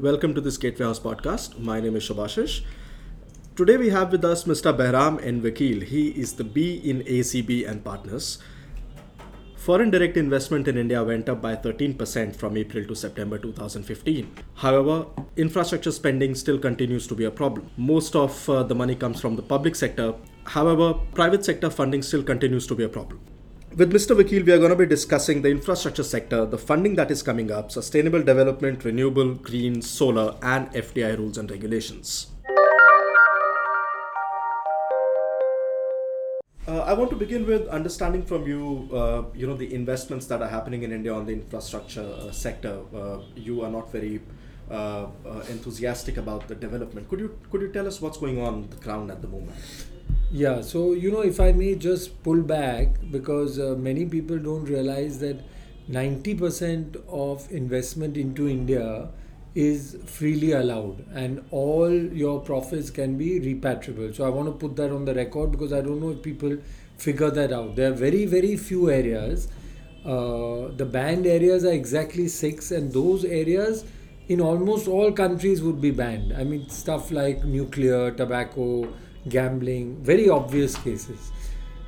Welcome to this Gateway House podcast. My name is Shubhashish. Today we have with us Mr. Bahram N. Vakil. He is the B in AZB and Partners. Foreign direct investment in India went up by 13% from April to September 2015. However, infrastructure spending still continues to be a problem. Most of uh, the money comes from the public sector. However, private sector funding still continues to be a problem. With Mr. Vakil, we are going to be discussing the infrastructure sector, the funding that is coming up, sustainable development, renewable, green, solar, and FDI rules and regulations. Uh, I want to begin with understanding from you, uh, you know, the investments that are happening in India on the infrastructure uh, sector. Uh, you are not very uh, uh, enthusiastic about the development. Could you could you tell us what's going on, on the ground at the moment? Yeah, so you know, if I may just pull back because many people don't realize that 90% of investment into India is freely allowed and all your profits can be repatriable. So I want to put that on the record because I don't know if people figure that out. There are very, very few areas. Uh, the banned areas are exactly six, and those areas in almost all countries would be banned. I mean, stuff like nuclear, tobacco, gambling, very obvious cases.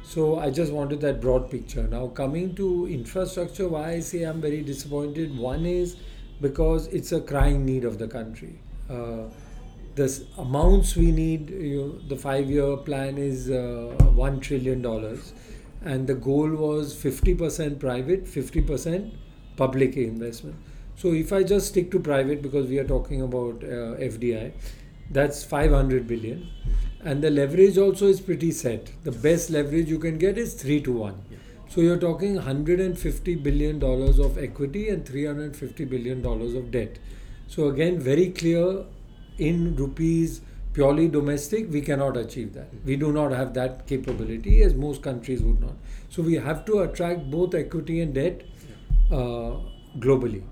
So I just wanted that broad picture. Now, coming to infrastructure, why I say I'm very disappointed. One is because it's a crying need of the country. Uh, the amounts we need, you know, the five year plan is uh, $1 trillion, and the goal was 50% private, 50% public investment. So if I just stick to private because we are talking about uh, FDI, that's 500 billion. And the leverage also is pretty set. The best leverage you can get is 3 to 1. So you're talking 150 billion dollars of equity and 350 billion dollars of debt. So again, very clear in rupees purely domestic, we cannot achieve that. We do not have that capability, as most countries would not. So we have to attract both equity and debt uh, globally.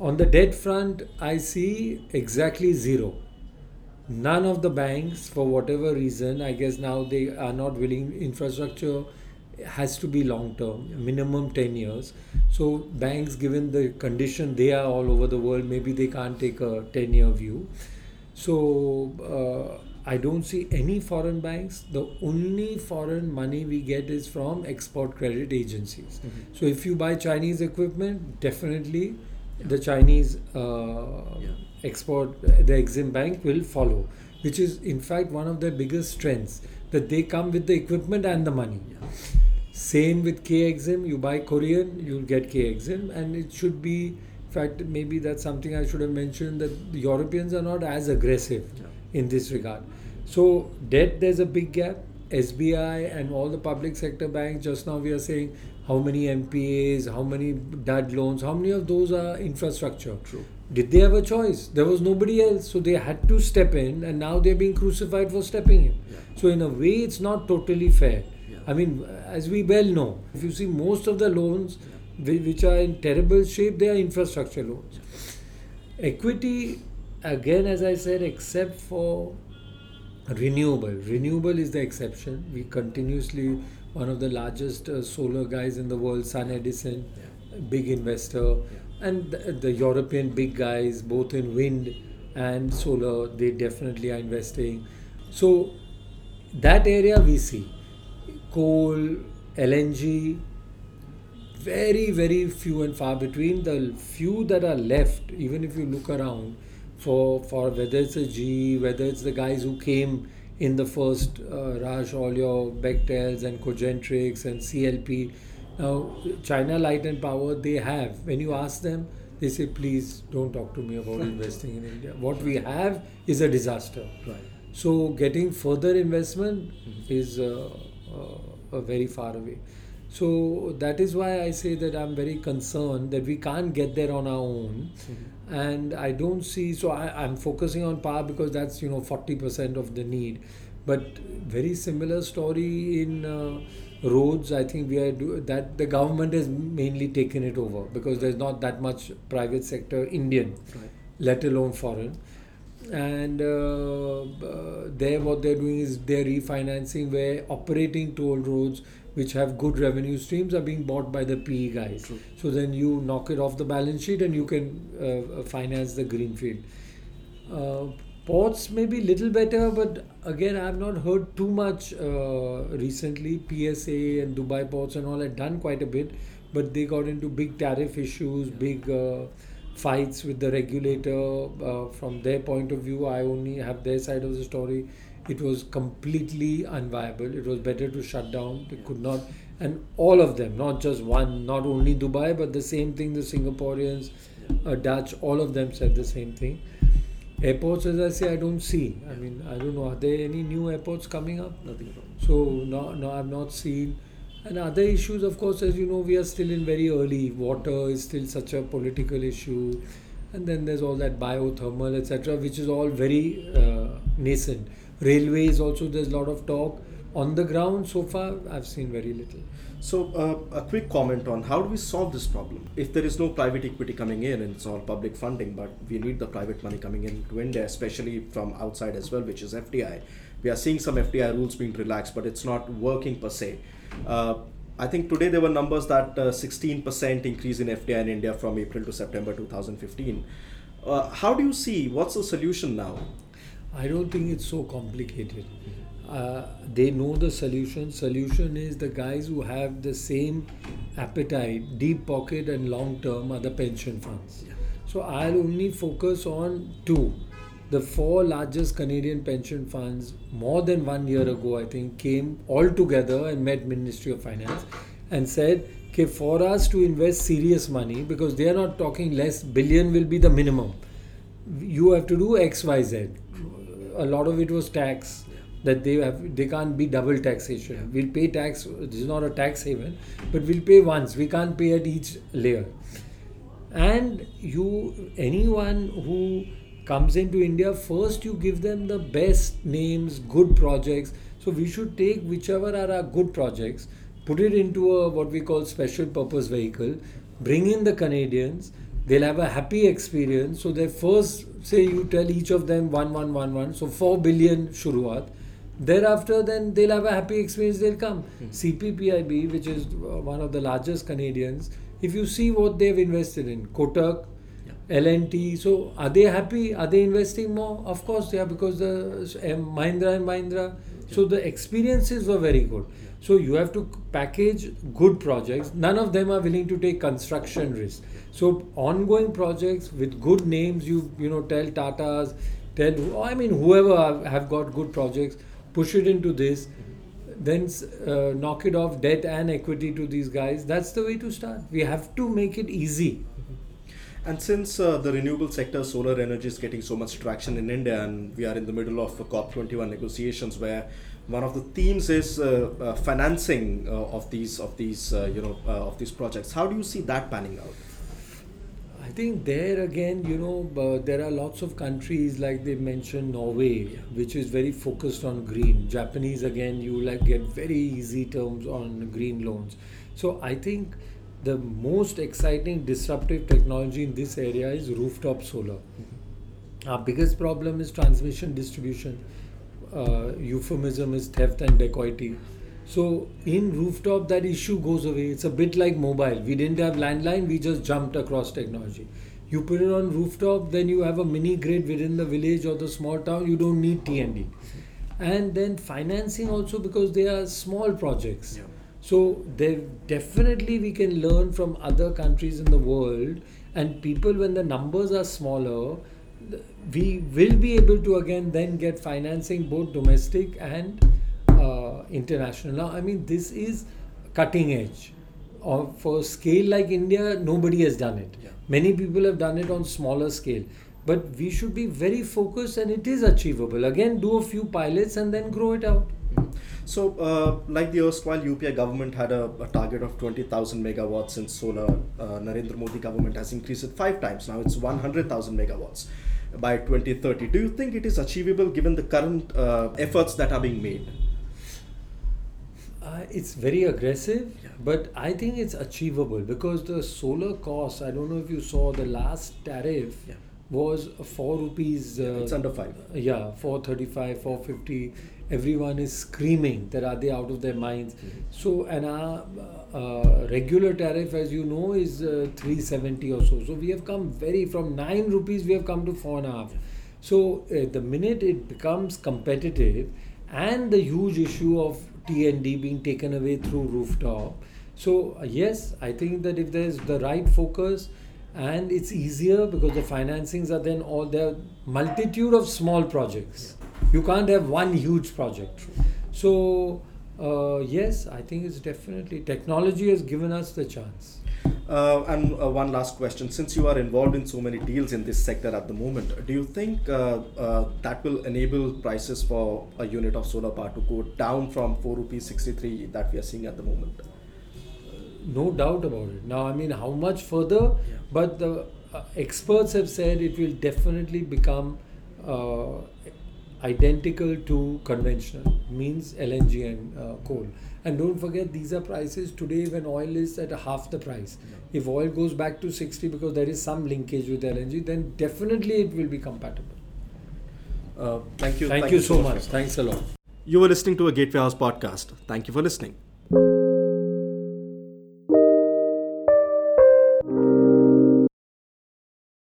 On the debt front, I see exactly zero. None of the banks, for whatever reason, I guess now they are not willing infrastructure has to be long term, minimum 10 years. So, banks, given the condition they are all over the world, maybe they can't take a 10 year view. So, uh, I don't see any foreign banks. The only foreign money we get is from export credit agencies. Mm-hmm. So, if you buy Chinese equipment, definitely yeah. the Chinese uh, yeah. Export, the Exim Bank will follow, which is in fact one of their biggest strengths that they come with the equipment and the money. Yeah. Same with KEXIM, you buy Korean, you'll get KEXIM, and it should be, in fact, maybe that's something I should have mentioned that the Europeans are not as aggressive yeah. in this regard. So, debt, there's a big gap. SBI and all the public sector banks, just now we are saying how many NPAs, how many dud loans, how many of those are infrastructure. True. Did they have a choice? There was nobody else, so they had to step in, and now they're being crucified for stepping in. Yeah. So, in a way, it's not totally fair. Yeah. I mean, as we well know, if you see most of the loans which are in terrible shape, they are infrastructure loans. Equity, again, as I said, except for renewable. Renewable is the exception. We continuously, one of the largest uh, solar guys in the world, SunEdison, yeah. big investor, yeah. and the, the, European big guys, both in wind and solar, they definitely are investing. So that area we see coal, LNG, very, very few and far between. The few that are left, even if you look around, for, for whether it's a G, whether it's the guys who came in the first uh, rush, all your Bechtels and Cogentrix and CLP. Now, China Light and Power, they have. When you ask them, they say, please don't talk to me about investing in India. What we have is a disaster. Right. So, getting further investment mm-hmm. is. Uh, uh, very far away. So that is why I say that I'm very concerned that we can't get there on our own. Mm-hmm. And I don't see, so I, I'm focusing on power because that's, you know, 40% of the need. But very similar story in uh, roads. I think we are do, that the government has mainly taken it over because there's not that much private sector Indian, right. let alone foreign and uh, uh, there what they're doing is they're refinancing where operating toll roads which have good revenue streams are being bought by the PE guys. True. So then you knock it off the balance sheet and you can uh, finance the greenfield. Uh, ports may be little better, but again, I've not heard too much uh, recently. PSA and Dubai ports and all had done quite a bit, but they got into big tariff issues, big uh, fights with the regulator. Uh, from their point of view, I only have their side of the story. It was completely unviable. It was better to shut down. They could not, and all of them, not just one, not only Dubai, but the same thing. The Singaporeans, uh, Dutch, all of them said the same thing. Airports, as I say, I don't see. I mean, I don't know. Are there any new airports coming up? Nothing wrong. So no, no, I've not seen. And other issues, of course, as you know, we are still in very early. Water is still such a political issue, and then there's all that biothermal, etc., which is all very uh, nascent. Railways also, there's a lot of talk. On the ground, so far, I've seen very little. So, uh, a quick comment on how do we solve this problem? If there is no private equity coming in and it's all public funding, but we need the private money coming in to India, especially from outside as well, which is FDI. We are seeing some FDI rules being relaxed, but it's not working per se. Uh, I think today there were numbers that uh, 16% increase in FDI in India from April to September 2015. Uh, how do you see what's the solution now? I don't think it's so complicated. Uh, they know the solution. Solution is the guys who have the same appetite, deep pocket and long term are the pension funds. Yeah. So I'll only focus on two. The four largest Canadian pension funds, more than one year ago, I think, came all together and met Ministry of Finance and said, okay, for us to invest serious money, because they are not talking less, billion will be the minimum. You have to do X, Y, Z. A lot of it was tax that they have they can't be double taxation. We'll pay tax. This is not a tax haven, but we'll pay once. We can't pay at each layer. And you anyone who comes into India first, you give them the best names, good projects. So we should take whichever are our good projects, put it into a what we call special purpose vehicle, bring in the Canadians. They'll have a happy experience. So they first say you tell each of them one one one one. So four billion shuruat thereafter then they'll have a happy experience they'll come Hmm. cppib which is uh, one of the largest canadians if you see what they've invested in kotak Yeah. lnt so are they happy? Are they investing more? Of course they are because the uh, mahindra and mahindra so the experiences were very good. So you have to package good projects. None of them are willing to take construction risk. So ongoing projects with good names you you know tell tatas tell i mean whoever have- have got good projects push it into this then uh, knock it off debt and equity to these guys. That's the way to start. We have to make it easy And since uh, the renewable sector, solar energy is getting so much traction in India, and we are in the middle of uh, COP21 negotiations, where one of the themes is uh, uh, financing uh, of these of these uh, you know uh, of these projects. How do you see that panning out? i think there again you know there are lots of countries like they mentioned norway which is very focused on green japanese again you like get very easy terms on green loans so i think the most exciting disruptive technology in this area is rooftop solar Our biggest problem is transmission distribution. Uh, euphemism is theft and dacoity. So in rooftop, that issue goes away. It's a bit like mobile. We didn't have landline. We just jumped across technology. You put it on rooftop, then you have a mini grid within the village or the small town. You don't need TND. And then financing also because they are small projects. Yeah. So there definitely we can learn from other countries in the world and people when the numbers are smaller we will be able to again then get financing both domestic and uh, international. Now I mean this is cutting edge. Or for scale like India, nobody has done it. Yeah. Many people have done it on smaller scale. But we should be very focused and it is achievable. Again, do a few pilots and then grow it out. So, uh, like the erstwhile UPA government had a, a target of 20,000 megawatts in solar, uh, Narendra Modi government has increased it five times. Now it's 100,000 megawatts by 2030. Do you think it is achievable given the current uh, efforts that are being made? Uh, it's very aggressive, Yeah. but I think it's achievable because the solar cost. I don't know if you saw the last tariff Yeah. Was 4 rupees. Uh, it's under 5. Yeah, 435, 450. Everyone is screaming that are they out of their minds. Mm-hmm. So, and our uh, regular tariff, as you know, is uh, 370 or so. So, we have come very from 9 rupees, we have come to 4.5. So, uh, the minute it becomes competitive, and the huge issue of TND being taken away through rooftop. So, uh, yes, I think that if there's the right focus, and it's easier because the financings are then all there multitude of small projects. You can't have one huge project. So uh, yes i think it's definitely technology has given us the chance. Uh, and uh, one last question. Since you are involved in so many deals in this sector at the moment do you think uh, uh, that will enable prices for a unit of solar power to go down from 4 rupees 63 that we are seeing at the moment no doubt about it. Now, I mean, how much further? Yeah. But the uh, experts have said it will definitely become uh, identical to conventional, means LNG and uh, coal. And don't forget, these are prices today when oil is at half the price. Yeah. If oil goes back to 60 because there is some linkage with LNG, then definitely it will be compatible. Uh, thank you. Thank, thank you, you, so much. much. Thanks a lot. You were listening to a Gateway House podcast. Thank you for listening.